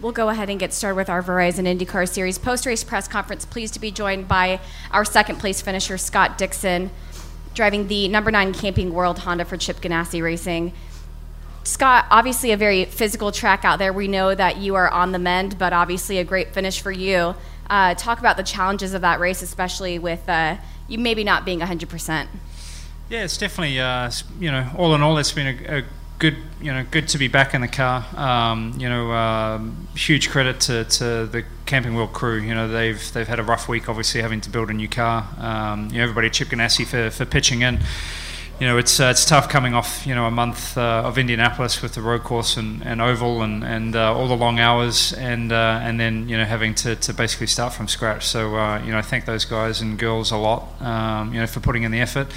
We'll go ahead and get started with our Verizon IndyCar Series post race press conference. Pleased to be joined by our second place finisher, Scott Dixon, driving the number nine Camping World Honda for Chip Ganassi Racing. Scott, obviously a very physical track out there. We know that you are on the mend, but obviously a great finish for you. Uh, talk about the challenges of that race, especially with uh, you maybe not being 100%. Yeah, it's definitely, uh, you know, all in all, it's been a, a, good, you know, good to be back in the car. Um, you know, um, huge credit to, to the Camping World crew. You know, they've they've had a rough week, obviously having to build a new car. Um, you know, everybody, Chip Ganassi for, for pitching in you know, it's uh, it's tough coming off you know a month uh, of Indianapolis with the road course and, and oval and and uh, all the long hours and uh, and then you know having to, to basically start from scratch. So uh, you know, I thank those guys and girls a lot, um, you know, for putting in the effort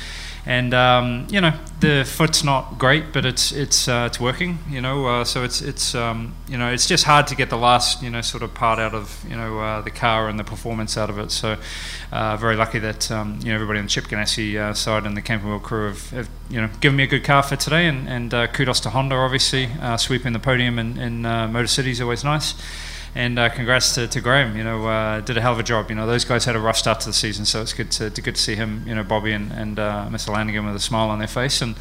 and um, you know the foot's not great, but it's it's uh, it's working. You know, uh, so it's it's um, you know it's just hard to get the last you know sort of part out of you know uh, the car and the performance out of it. So uh, very lucky that um, you know everybody on the Chip Ganassi uh, side and the Camping World crew have, have, you know given me a good car for today, and, and uh, kudos to Honda obviously sweeping the podium in, in Motor City is always nice and uh, congrats to, to Graham. You know, uh, did a hell of a job. You know, those guys had a rough start to the season, so it's good to, to good to see him. You know, Bobby and, and uh, Mr. Lanigan with a smile on their face, and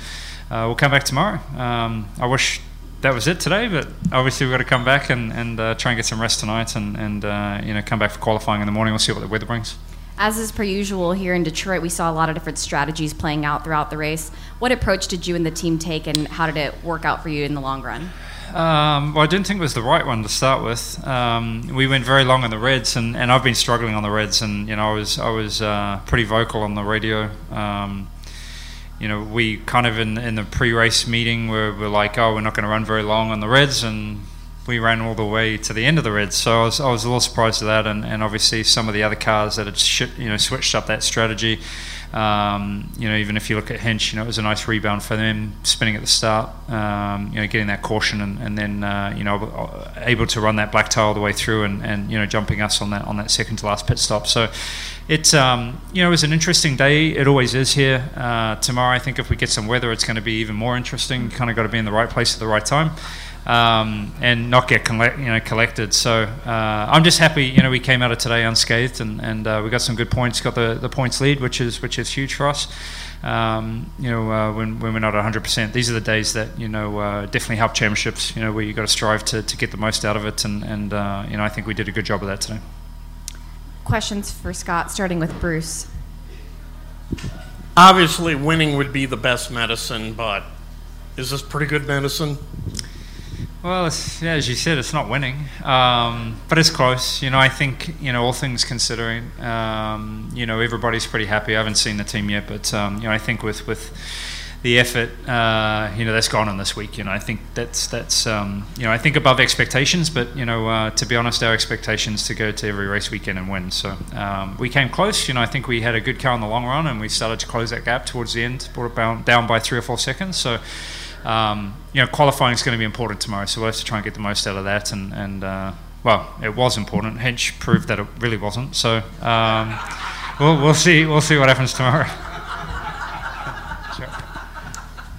uh, we'll come back tomorrow. Um, I wish that was it today, but obviously we've got to come back and, and uh, try and get some rest tonight, and, and uh, you know come back for qualifying in the morning. We'll see what the weather brings. As is per usual here in Detroit, we saw a lot of different strategies playing out throughout the race. What approach did you and the team take, and how did it work out for you in the long run? Um, well, I didn't think it was the right one to start with. Um, we went very long on the Reds, and, and I've been struggling on the Reds, and you know I was I was uh, pretty vocal on the radio. Um, you know, we kind of in in the pre-race meeting were, we're like, oh, we're not going to run very long on the Reds, and we ran all the way to the end of the Reds. So I was I was a little surprised at that, and, and obviously some of the other cars that had sh- you know switched up that strategy. Um, you know, even if you look at Hinch, you know, it was a nice rebound for them, spinning at the start. Um, you know, getting that caution and, and then uh, you know able to run that black tail all the way through and, and you know jumping us on that on that second to last pit stop. So it's um, you know it was an interesting day. It always is here. Uh, tomorrow, I think if we get some weather, it's going to be even more interesting. Kind of got to be in the right place at the right time um, and not get collect, you know collected. So uh, I'm just happy. You know, we came out of today unscathed, and, and uh, we got some good points. Got the, the points lead, which is which is huge for us. Um, you know, uh, when, when we're not 100%, these are the days that you know uh, definitely help championships. You know, where you got to strive to, to get the most out of it, and and uh, you know, I think we did a good job of that today. Questions for Scott, starting with Bruce. Obviously, winning would be the best medicine, but is this pretty good medicine? Well, yeah, as you said, it's not winning, um, but it's close. You know, I think you know all things considering, um, you know, everybody's pretty happy. I haven't seen the team yet, but um, you know, I think with with the effort, uh, you know, that's gone on this week. You know, I think that's that's um, you know, I think above expectations. But you know, uh, to be honest, our expectations to go to every race weekend and win. So um, we came close. You know, I think we had a good car in the long run, and we started to close that gap towards the end, brought it down by three or four seconds. So um, you know, qualifying is going to be important tomorrow, so we'll have to try and get the most out of that. And, and uh, well, it was important. Hinch proved that it really wasn't. So um, we'll, we'll see. We'll see what happens tomorrow.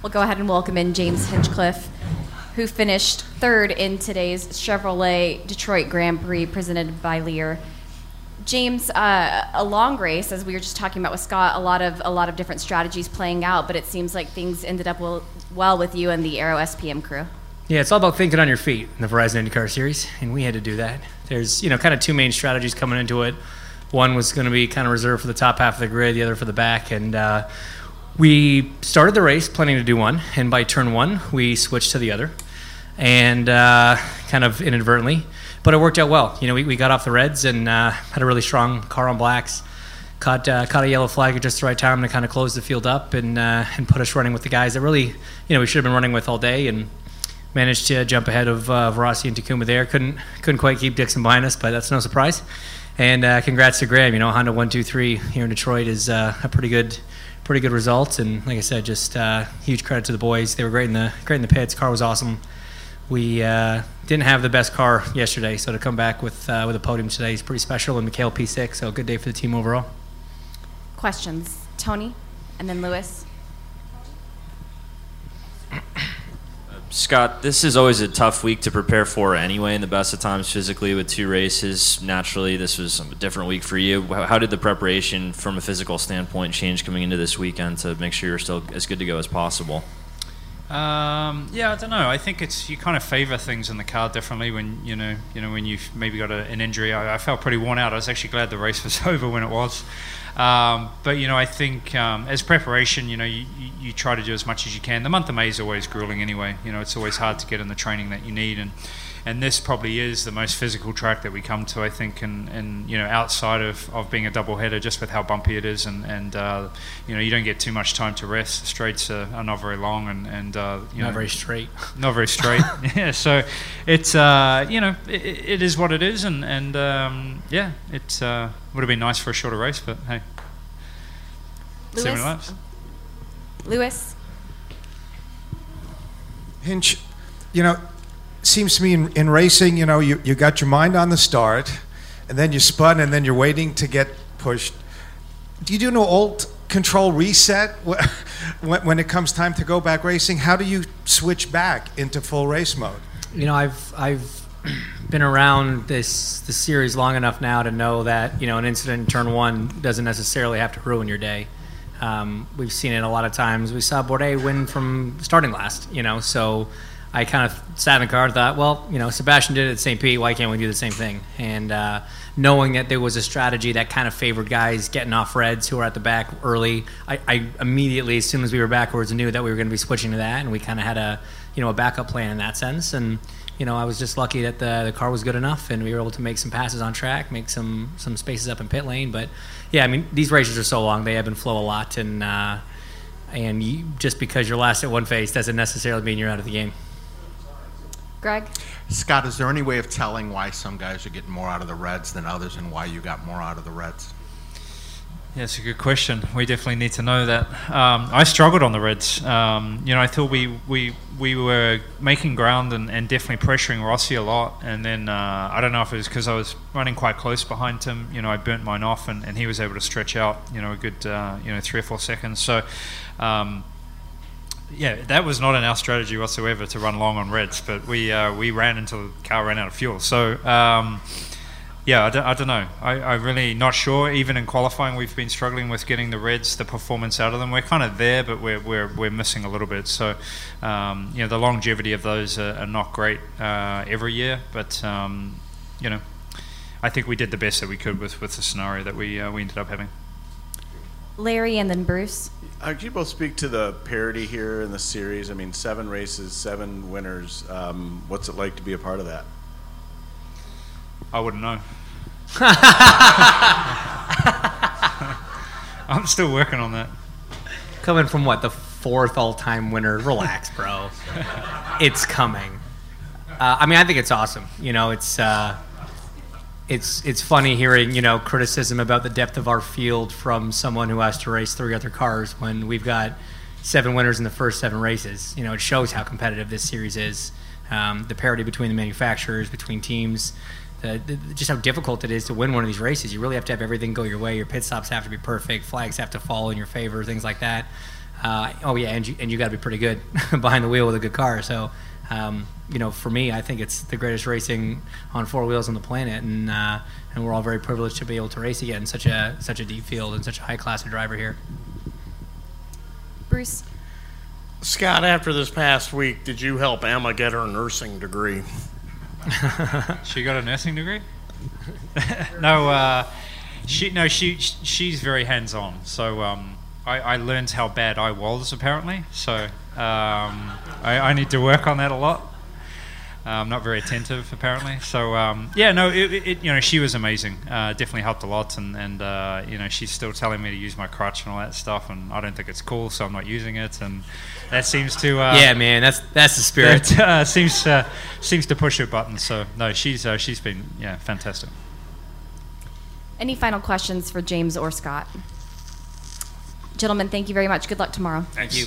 We'll go ahead and welcome in James Hinchcliffe, who finished third in today's Chevrolet Detroit Grand Prix presented by Lear. James, uh, a long race, as we were just talking about with Scott, a lot of a lot of different strategies playing out, but it seems like things ended up well, well with you and the Arrow SPM crew. Yeah, it's all about thinking on your feet in the Verizon IndyCar Series, and we had to do that. There's you know kind of two main strategies coming into it. One was going to be kind of reserved for the top half of the grid, the other for the back, and uh, we started the race planning to do one, and by turn one we switched to the other, and uh, kind of inadvertently but it worked out well. You know, we, we got off the Reds and uh, had a really strong car on blacks. Caught, uh, caught a yellow flag at just the right time to kind of close the field up and uh, and put us running with the guys that really, you know, we should have been running with all day and managed to jump ahead of uh, Rossi and Takuma there. Couldn't couldn't quite keep Dixon behind us, but that's no surprise. And uh, congrats to Graham. You know, Honda one two three here in Detroit is uh, a pretty good pretty good result. And like I said, just uh, huge credit to the boys. They were great in the great in the pits. Car was awesome we uh, didn't have the best car yesterday, so to come back with uh, with a podium today is pretty special. And Mikhail P6, so good day for the team overall. Questions, Tony, and then Lewis. Scott, this is always a tough week to prepare for anyway, in the best of times physically with two races. Naturally, this was a different week for you. How did the preparation from a physical standpoint change coming into this weekend to make sure you're still as good to go as possible? Um, yeah, I don't know. I think it's you kind of favor things in the car differently when you know you know when you've maybe got a, an injury. I, I, felt pretty worn out. I was actually glad the race was over when it was. Um, but you know, I think um, as preparation, you know, you, you, try to do as much as you can. The month of May is always grueling anyway. You know, it's always hard to get in the training that you need, and and this probably is the most physical track that we come to, I think, and, and you know, outside of, of being a double header, just with how bumpy it is, and, and uh, you know, you don't get too much time to rest. The straights are, are not very long, and, and uh, you not know, very straight. Not very straight. yeah, so it's uh, you know, it, it is what it is, and and um, yeah, it uh, would have been nice for a shorter race, but hey, seven laps. Lewis. Hinch, you know, seems to me in, in racing, you know, you, you got your mind on the start, and then you spun, and then you're waiting to get pushed. Do you do no alt control reset when, it comes time to go back racing? How do you switch back into full race mode? You know, I've I've been around this the series long enough now to know that you know an incident in turn one doesn't necessarily have to ruin your day. Um, we've seen it a lot of times. We saw Bourdais win from starting last, you know, so I kind of sat in the car and thought, well, you know, Sebastian did it at St. Pete. Why can't we do the same thing? And uh, knowing that there was a strategy that kind of favored guys getting off reds who were at the back early, I, I immediately, as soon as we were backwards, knew that we were going to be switching to that, and we kind of had a, you know, a backup plan in that sense. And you know, I was just lucky that the, the car was good enough, and we were able to make some passes on track, make some some spaces up in pit lane. But yeah, I mean, these races are so long; they ebb and flow a lot, and uh, and you, just because you're last at one phase doesn't necessarily mean you're out of the game. Greg? Scott, is there any way of telling why some guys are getting more out of the Reds than others and why you got more out of the Reds? Yeah, it's a good question. We definitely need to know that. Um, I struggled on the Reds. Um, you know, I thought we, we, we were making ground and, and definitely pressuring Rossi a lot. And then uh, I don't know if it was because I was running quite close behind him. You know, I burnt mine off and, and he was able to stretch out, you know, a good, uh, you know, three or four seconds. So, um, yeah, that was not in our strategy whatsoever to run long on reds, but we uh, we ran until the car ran out of fuel. So um, yeah, I don't, I don't know. I, I'm really not sure. Even in qualifying, we've been struggling with getting the reds, the performance out of them. We're kind of there, but we're we're, we're missing a little bit. So um, you know, the longevity of those are, are not great uh, every year, but um, you know, I think we did the best that we could with with the scenario that we uh, we ended up having. Larry and then Bruce. Uh, could you both speak to the parity here in the series? I mean, seven races, seven winners. Um, what's it like to be a part of that? I wouldn't know. I'm still working on that. Coming from what the fourth all-time winner, relax, bro. it's coming. Uh, I mean, I think it's awesome. You know, it's uh, it's it's funny hearing you know criticism about the depth of our field from someone who has to race three other cars when we've got seven winners in the first seven races. You know, it shows how competitive this series is. Um, the parity between the manufacturers, between teams, the, the, just how difficult it is to win one of these races. You really have to have everything go your way. Your pit stops have to be perfect. Flags have to fall in your favor. Things like that. Uh, oh yeah, and you and you got to be pretty good behind the wheel with a good car. So um, you know, for me, I think it's the greatest racing on four wheels on the planet, and uh, and we're all very privileged to be able to race again in such a such a deep field and such a high class of driver here. Bruce. Scott, after this past week, did you help Emma get her nursing degree? she got a nursing degree? no, uh, she no she she's very hands on. So um, I, I learned how bad I was apparently. So um, I, I, need to work on that a lot. I'm not very attentive, apparently. So um, yeah, no, it, it, you know she was amazing. Uh, definitely helped a lot, and and uh, you know she's still telling me to use my crutch and all that stuff, and I don't think it's cool, so I'm not using it, and that seems to uh, yeah, man, that's that's the spirit. That uh, seems uh, seems to push her buttons. So no, she's uh, she's been yeah fantastic. Any final questions for James or Scott? Gentlemen, thank you very much. Good luck tomorrow. Thank you.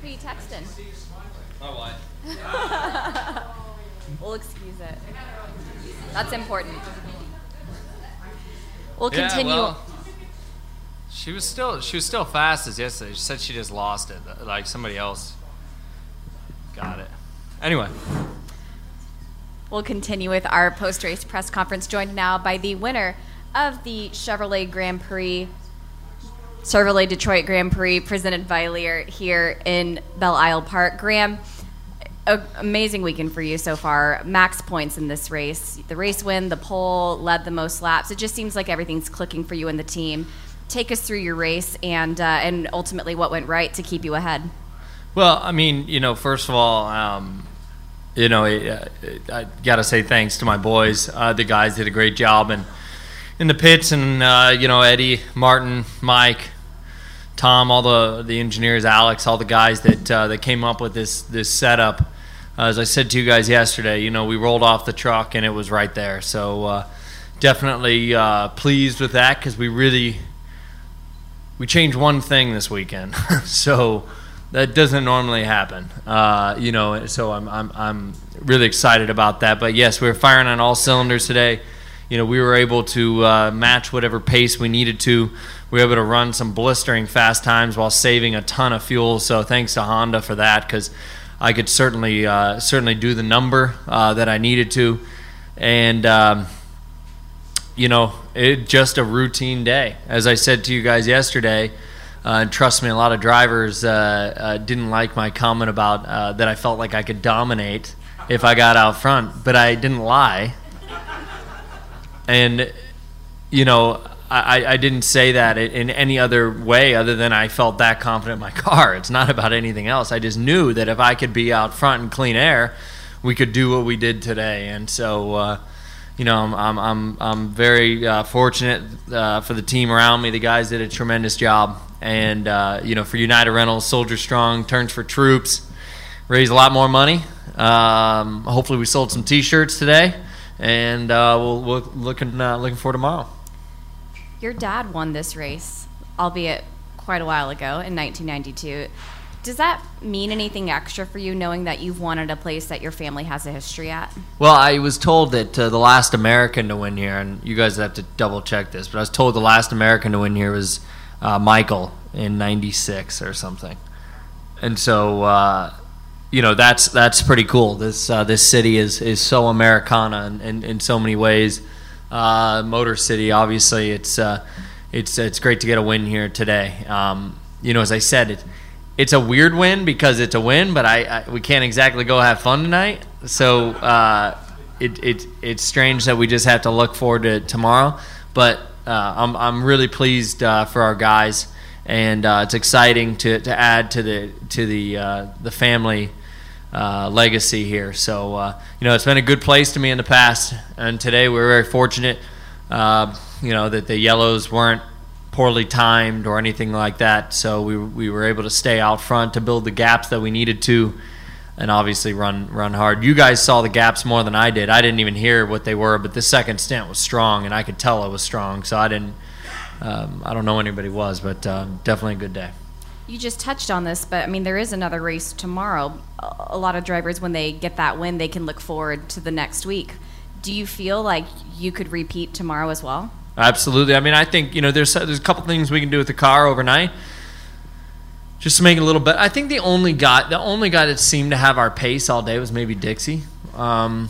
Who are you texting? My wife. we'll excuse it. That's important. We'll yeah, continue. Well, she was still she was still fast as yesterday. She said she just lost it, like somebody else. Got it. Anyway, We'll continue with our post race press conference, joined now by the winner of the Chevrolet Grand Prix, Chevrolet Detroit Grand Prix, presented by Lear here in Belle Isle Park. Graham, a- amazing weekend for you so far. Max points in this race. The race win, the pole, led the most laps. It just seems like everything's clicking for you and the team. Take us through your race and uh, and ultimately what went right to keep you ahead. Well, I mean, you know, first of all, um, you know, I, I got to say thanks to my boys. Uh, the guys did a great job, and in the pits, and uh, you know, Eddie, Martin, Mike, Tom, all the the engineers, Alex, all the guys that uh, that came up with this this setup. Uh, as I said to you guys yesterday, you know, we rolled off the truck and it was right there. So uh, definitely uh, pleased with that because we really we changed one thing this weekend. so that doesn't normally happen. Uh, you know, so I'm, I'm, I'm really excited about that. But yes, we were firing on all cylinders today. You know, we were able to uh, match whatever pace we needed to. We were able to run some blistering fast times while saving a ton of fuel. So thanks to Honda for that because I could certainly uh, certainly do the number uh, that I needed to. And um, you know, it just a routine day. As I said to you guys yesterday, uh, and trust me, a lot of drivers uh, uh, didn't like my comment about uh, that I felt like I could dominate if I got out front, but I didn't lie. And, you know, I, I didn't say that in any other way other than I felt that confident in my car. It's not about anything else. I just knew that if I could be out front in clean air, we could do what we did today. And so, uh, you know, I'm I'm I'm, I'm very uh, fortunate uh, for the team around me. The guys did a tremendous job, and uh, you know, for United Rentals, Soldier Strong, Turns for Troops, raised a lot more money. Um, hopefully, we sold some T-shirts today, and uh, we'll, we'll looking uh, looking for tomorrow. Your dad won this race, albeit quite a while ago in 1992. Does that mean anything extra for you, knowing that you've at a place that your family has a history at? Well, I was told that uh, the last American to win here, and you guys have to double check this, but I was told the last American to win here was uh, Michael in '96 or something. And so, uh, you know, that's that's pretty cool. This uh, this city is is so Americana in, in, in so many ways. Uh, Motor City, obviously, it's uh, it's it's great to get a win here today. Um, you know, as I said, it, it's a weird win because it's a win, but I, I we can't exactly go have fun tonight. So uh, it, it it's strange that we just have to look forward to tomorrow. But uh, I'm I'm really pleased uh, for our guys, and uh, it's exciting to, to add to the to the the family. Uh, legacy here, so uh, you know it's been a good place to me in the past, and today we we're very fortunate. Uh, you know that the yellows weren't poorly timed or anything like that. So we, we were able to stay out front to build the gaps that we needed to, and obviously run run hard. You guys saw the gaps more than I did. I didn't even hear what they were, but the second stint was strong, and I could tell it was strong. So I didn't. Um, I don't know anybody was, but um, definitely a good day. You just touched on this, but I mean, there is another race tomorrow. A lot of drivers, when they get that win, they can look forward to the next week. Do you feel like you could repeat tomorrow as well? Absolutely. I mean, I think you know there's there's a couple things we can do with the car overnight, just to make it a little bit. I think the only guy the only guy that seemed to have our pace all day was maybe Dixie. Um,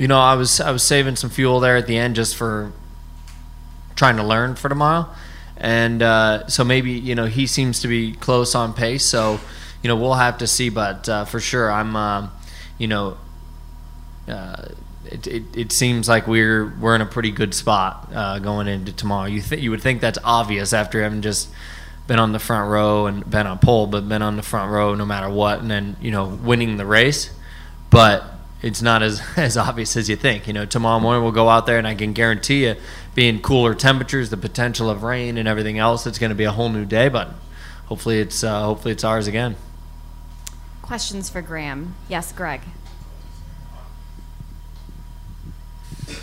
you know, I was I was saving some fuel there at the end just for trying to learn for tomorrow, and uh, so maybe you know he seems to be close on pace. So you know we'll have to see, but uh, for sure I'm um, you know. Uh, it, it, it seems like we're we're in a pretty good spot uh, going into tomorrow. You th- you would think that's obvious after having just been on the front row and been on pole, but been on the front row no matter what, and then you know winning the race. But it's not as as obvious as you think. You know, tomorrow morning we'll go out there, and I can guarantee you, being cooler temperatures, the potential of rain, and everything else, it's going to be a whole new day. But hopefully it's uh, hopefully it's ours again. Questions for Graham? Yes, Greg.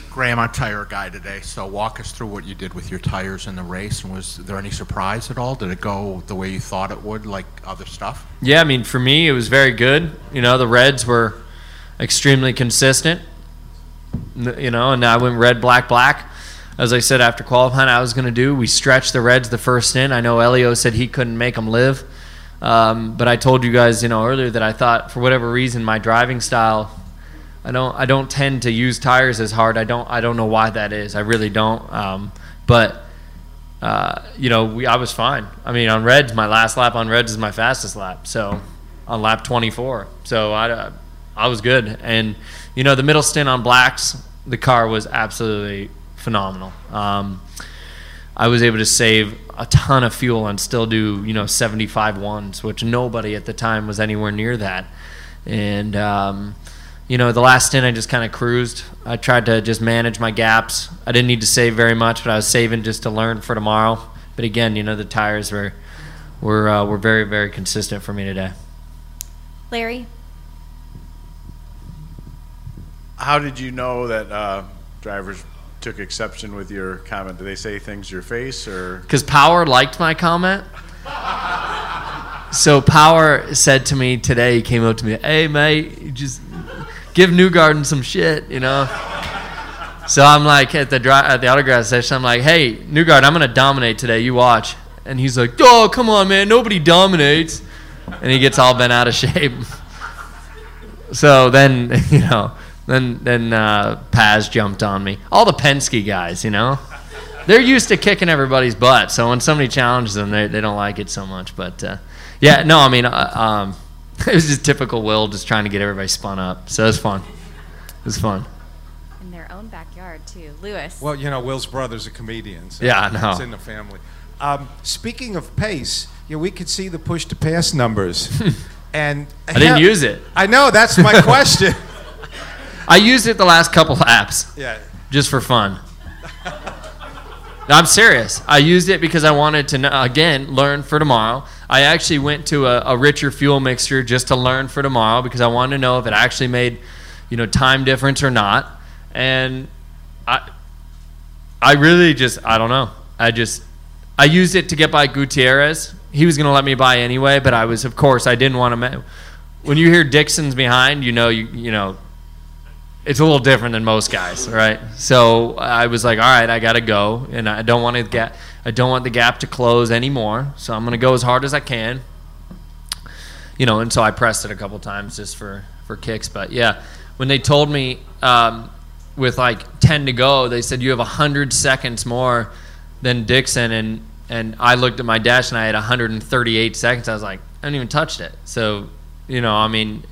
Graham, I'm tire guy today, so walk us through what you did with your tires in the race, and was there any surprise at all? Did it go the way you thought it would, like other stuff? Yeah, I mean, for me, it was very good. You know, the Reds were extremely consistent. You know, and I went red, black, black. As I said after qualifying, I was going to do. We stretched the Reds the first in. I know Elio said he couldn't make them live. Um, but I told you guys, you know, earlier that I thought for whatever reason my driving style, I don't I don't tend to use tires as hard. I don't I don't know why that is. I really don't. Um, but uh, you know, we I was fine. I mean, on Reds, my last lap on Reds is my fastest lap. So on lap 24. So I uh, I was good. And you know, the middle stint on blacks, the car was absolutely phenomenal. Um, I was able to save a ton of fuel and still do you know 75 ones, which nobody at the time was anywhere near that. And um, you know, the last stint I just kind of cruised. I tried to just manage my gaps. I didn't need to save very much, but I was saving just to learn for tomorrow. But again, you know, the tires were were uh, were very very consistent for me today. Larry, How did you know that uh, drivers took exception with your comment? Did they say things to your face or? Because Power liked my comment. so Power said to me today, he came up to me, hey, mate, just give Newgarden some shit, you know? So I'm like, at the, at the autograph session, I'm like, hey, Newgarden, I'm to dominate today. You watch. And he's like, oh, come on, man. Nobody dominates. And he gets all bent out of shape. so then, you know, then then uh, Paz jumped on me. All the Penske guys, you know, they're used to kicking everybody's butt. So when somebody challenges them, they, they don't like it so much. But uh, yeah, no, I mean, uh, um, it was just typical Will, just trying to get everybody spun up. So it was fun. It was fun. in their own backyard too. Lewis. Well, you know, Will's brother's a comedian. So Yeah, I know. It's in the family. Um, speaking of pace, yeah, we could see the push to pass numbers. and I didn't use it. I know, that's my question. I used it the last couple laps yeah. just for fun. No, I'm serious. I used it because I wanted to, again, learn for tomorrow. I actually went to a, a richer fuel mixture just to learn for tomorrow because I wanted to know if it actually made, you know, time difference or not. And I, I really just, I don't know. I just, I used it to get by Gutierrez. He was going to let me buy anyway, but I was, of course, I didn't want to. Ma- when you hear Dixon's behind, you know, you you know, it's a little different than most guys, right? So I was like, all right, I gotta go, and I don't want to get, I don't want the gap to close anymore. So I'm gonna go as hard as I can, you know. And so I pressed it a couple times just for for kicks. But yeah, when they told me um, with like 10 to go, they said you have 100 seconds more than Dixon, and and I looked at my dash and I had 138 seconds. I was like, I haven't even touched it. So you know, I mean,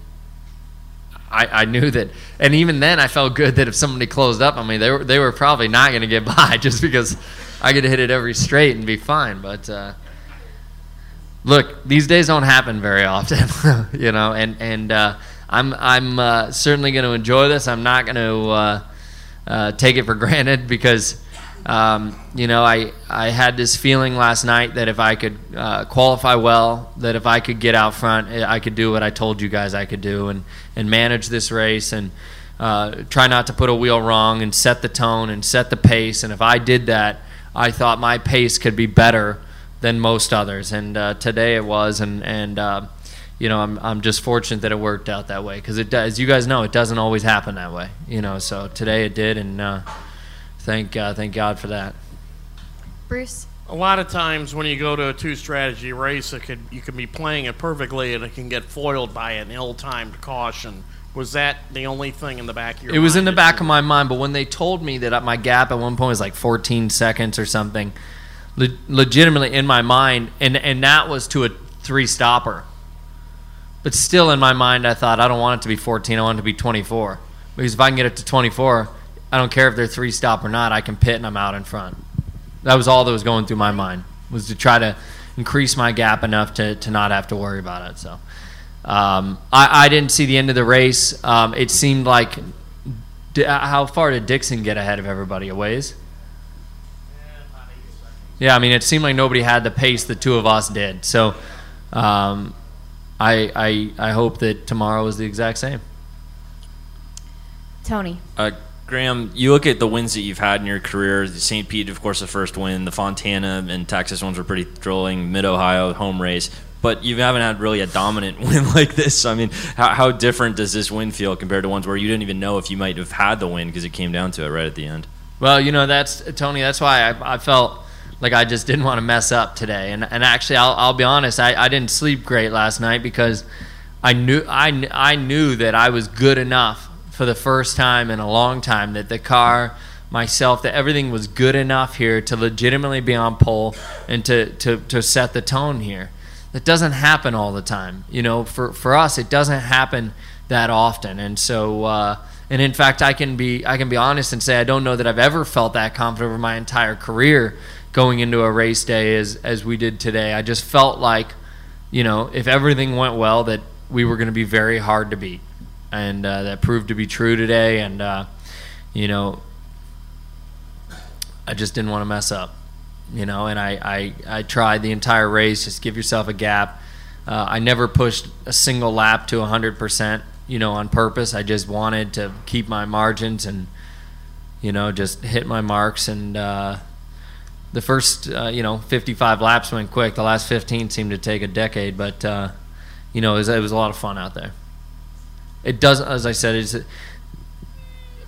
I, I knew that, and even then, I felt good that if somebody closed up on me, they were they were probably not going to get by just because I could hit it every straight and be fine. But uh, look, these days don't happen very often, you know, and and uh, I'm I'm uh, certainly going to enjoy this. I'm not going to uh, uh, take it for granted because. Um, you know, I, I had this feeling last night that if I could uh, qualify well, that if I could get out front, eh, I could do what I told you guys I could do and, and manage this race and uh, try not to put a wheel wrong and set the tone and set the pace. And if I did that, I thought my pace could be better than most others. And uh, today it was. And, and uh, you know, I'm, I'm just fortunate that it worked out that way because as you guys know, it doesn't always happen that way. You know, so today it did. And uh, thank, uh, thank God for that. Bruce. A lot of times when you go to a two-strategy race, it could you can be playing it perfectly and it can get foiled by an ill-timed caution. Was that the only thing in the back of your mind? It was in the back of my mind, but when they told me that my gap at one point was like 14 seconds or something, le- legitimately in my mind, and and that was to a three stopper. But still in my mind, I thought I don't want it to be 14. I want it to be 24 because if I can get it to 24, I don't care if they're three stop or not. I can pit and I'm out in front. That was all that was going through my mind was to try to increase my gap enough to, to not have to worry about it. So um, I, I didn't see the end of the race. Um, it seemed like D- uh, how far did Dixon get ahead of everybody? A ways? Yeah, I mean, it seemed like nobody had the pace the two of us did. So, um, I, I I hope that tomorrow is the exact same. Tony. Uh, Graham, you look at the wins that you've had in your career. St. Pete, of course, the first win. The Fontana and Texas ones were pretty thrilling. Mid Ohio home race, but you haven't had really a dominant win like this. I mean, how, how different does this win feel compared to ones where you didn't even know if you might have had the win because it came down to it right at the end? Well, you know that's Tony. That's why I, I felt Like I just didn't want to mess up today. And and actually, I'll, I'll be honest. I, I didn't sleep great last night because I knew I, I knew that I was good enough for the first time in a long time that the car myself that everything was good enough here to legitimately be on pole and to, to, to set the tone here. That doesn't happen all the time. You know for, for us it doesn't happen that often. And so uh, and in fact i can be i can be honest and say i don't know that i've ever felt that confident over my entire career going into a race day as as we did today. I just felt like you know if everything went well that we were going to be very hard to beat and uh, that proved to be true today. And uh, you know, I just didn't want to mess up, you know. And I, I, I tried the entire race, just give yourself a gap. Uh, I never pushed a single lap to 100%, you know, on purpose. I just wanted to keep my margins and, you know, just hit my marks. And uh, the first, uh, you know, 55 laps went quick. The last 15 seemed to take a decade, but, uh, you know, it was, it was a lot of fun out there it doesn't. as I said is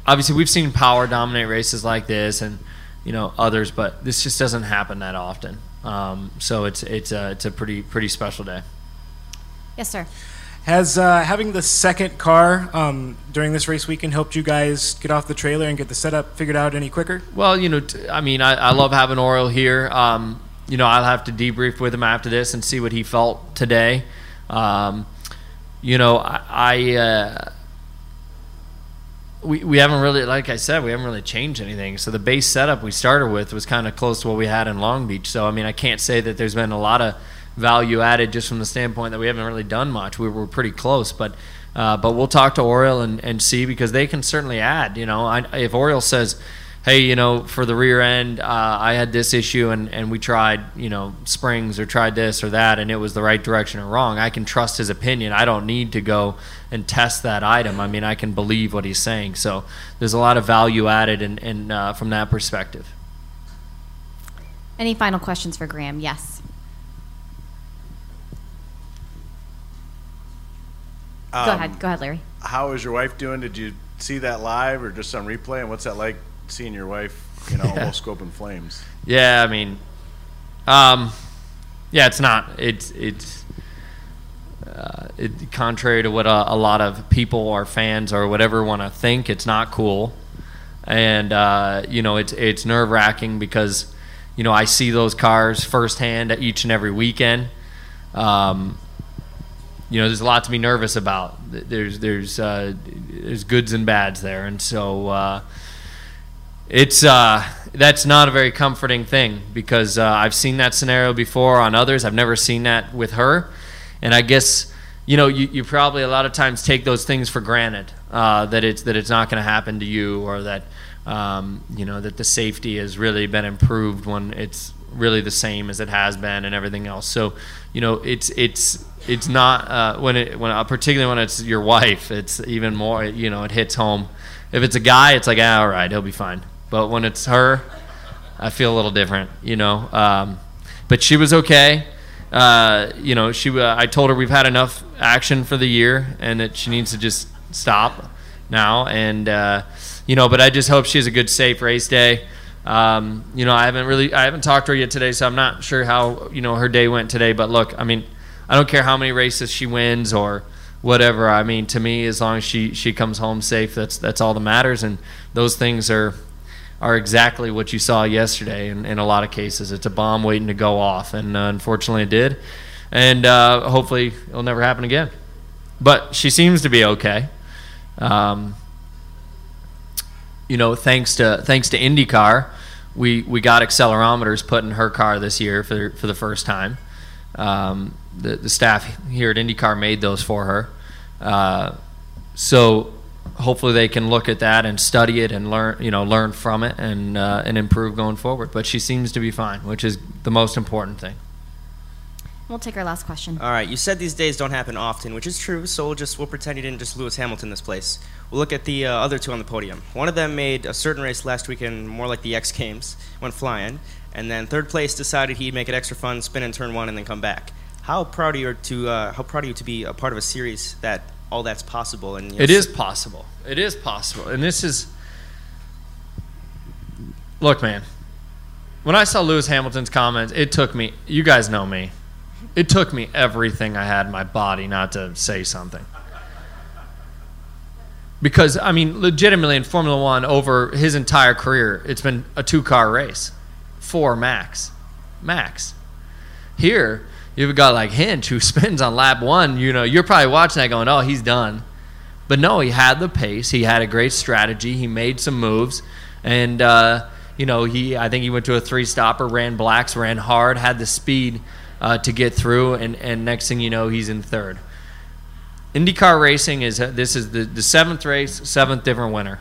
obviously we've seen power dominate races like this and you know others, but this just doesn't happen that often. Um, so it's it's a it's a pretty pretty special day. Yes, sir. Has uh, having the second car um, during this race weekend helped you guys get off the trailer and get the setup figured out any quicker? Well, you know, t- I mean, I, I love having Oriol here. Um, you know, I'll have to debrief with him after this and see what he felt today. Um, you know, I, I uh, we we haven't really, like I said, we haven't really changed anything. So the base setup we started with was kind of close to what we had in Long Beach. So I mean, I can't say that there's been a lot of value added just from the standpoint that we haven't really done much. We were pretty close, but. Uh, but we'll talk to Oriol and, and see because they can certainly add. You know, I, if Oriol says, hey, you know, for the rear end, uh, I had this issue and, and we tried, you know, springs or tried this or that and it was the right direction or wrong. I can trust his opinion. I don't need to go and test that item. I mean, I can believe what he's saying. So there's a lot of value added in, in, uh, from that perspective. Any final questions for Graham? Yes. Go Um, ahead. Go ahead, Larry. How is your wife doing? Did you see that live or just on replay? And what's that like seeing your wife, you know, almost go up in flames? Yeah, I mean, um, yeah, it's not. It's it's uh, it, contrary to what a, a lot of people or fans or whatever want to think. It's not cool, and uh, you know, it's it's nerve wracking because you know I see those cars firsthand each and every weekend. Um, you know, there's a lot to be nervous about. There's there's uh, there's goods and bads there, and so uh, it's uh, that's not a very comforting thing because uh, I've seen that scenario before on others. I've never seen that with her, and I guess you know you, you probably a lot of times take those things for granted uh, that it's that it's not going to happen to you or that um, you know that the safety has really been improved when it's really the same as it has been and everything else. So you know it's it's it's not uh, when it when uh, particularly when it's your wife, it's even more you know it hits home. If it's a guy, it's like ah, all right, he'll be fine. But when it's her, I feel a little different, you know. Um, but she was okay. Uh, you know, she. Uh, I told her we've had enough action for the year, and that she needs to just stop now. And uh, you know, but I just hope she has a good, safe race day. Um, you know, I haven't really, I haven't talked to her yet today, so I'm not sure how you know her day went today. But look, I mean, I don't care how many races she wins or whatever. I mean, to me, as long as she she comes home safe, that's that's all that matters. And those things are are exactly what you saw yesterday. In, in a lot of cases, it's a bomb waiting to go off, and uh, unfortunately, it did. And uh, hopefully, it'll never happen again. But she seems to be okay. Um, you know, thanks to thanks to IndyCar, we we got accelerometers put in her car this year for for the first time. Um, the the staff here at IndyCar made those for her. Uh, so hopefully they can look at that and study it and learn you know learn from it and uh, and improve going forward. But she seems to be fine, which is the most important thing. We'll take our last question. All right, you said these days don't happen often, which is true. So we'll just we'll pretend you didn't just Lewis Hamilton this place. We'll look at the uh, other two on the podium. One of them made a certain race last weekend more like the X Games, went flying, and then third place decided he'd make it extra fun, spin in turn one, and then come back. How proud are you to uh, how proud are you to be a part of a series that all that's possible? And It is possible. It is possible. And this is look, man. when I saw Lewis Hamilton's comments, it took me. You guys know me. It took me everything I had in my body not to say something. Because I mean, legitimately in Formula One, over his entire career, it's been a two-car race, four max, max. Here, you've got like Hinch who spins on lap one. You know, you're probably watching that going, "Oh, he's done." But no, he had the pace. He had a great strategy. He made some moves, and uh, you know, he I think he went to a three stopper, ran blacks, ran hard, had the speed uh, to get through, and and next thing you know, he's in third. IndyCar racing is this is the, the seventh race, seventh different winner.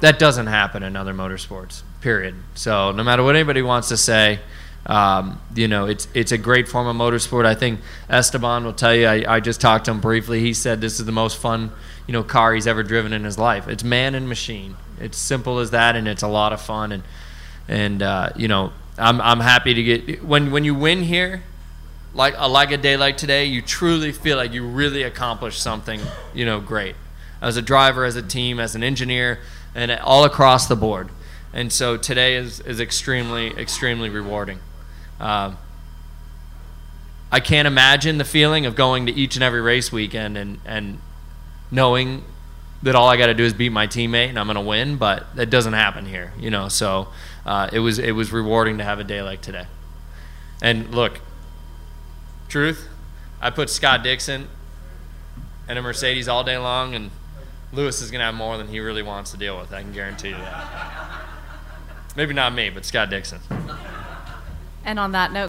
That doesn't happen in other motorsports. Period. So no matter what anybody wants to say, um, you know, it's it's a great form of motorsport. I think Esteban will tell you. I, I just talked to him briefly. He said this is the most fun, you know, car he's ever driven in his life. It's man and machine. It's simple as that, and it's a lot of fun. And and uh, you know, I'm I'm happy to get when when you win here, like a, like a day like today, you truly feel like you really accomplished something, you know, great. As a driver, as a team, as an engineer, and all across the board. And so today is is extremely extremely rewarding. Um, I can't imagine the feeling of going to each and every race weekend and, and knowing that all I got to do is beat my teammate and I'm going to win, but that doesn't happen here, you know. So uh, it was it was rewarding to have a day like today. And look, truth, I put Scott Dixon in a Mercedes all day long, and Lewis is going to have more than he really wants to deal with. I can guarantee you that. Maybe not me, but Scott Dixon. And on that note,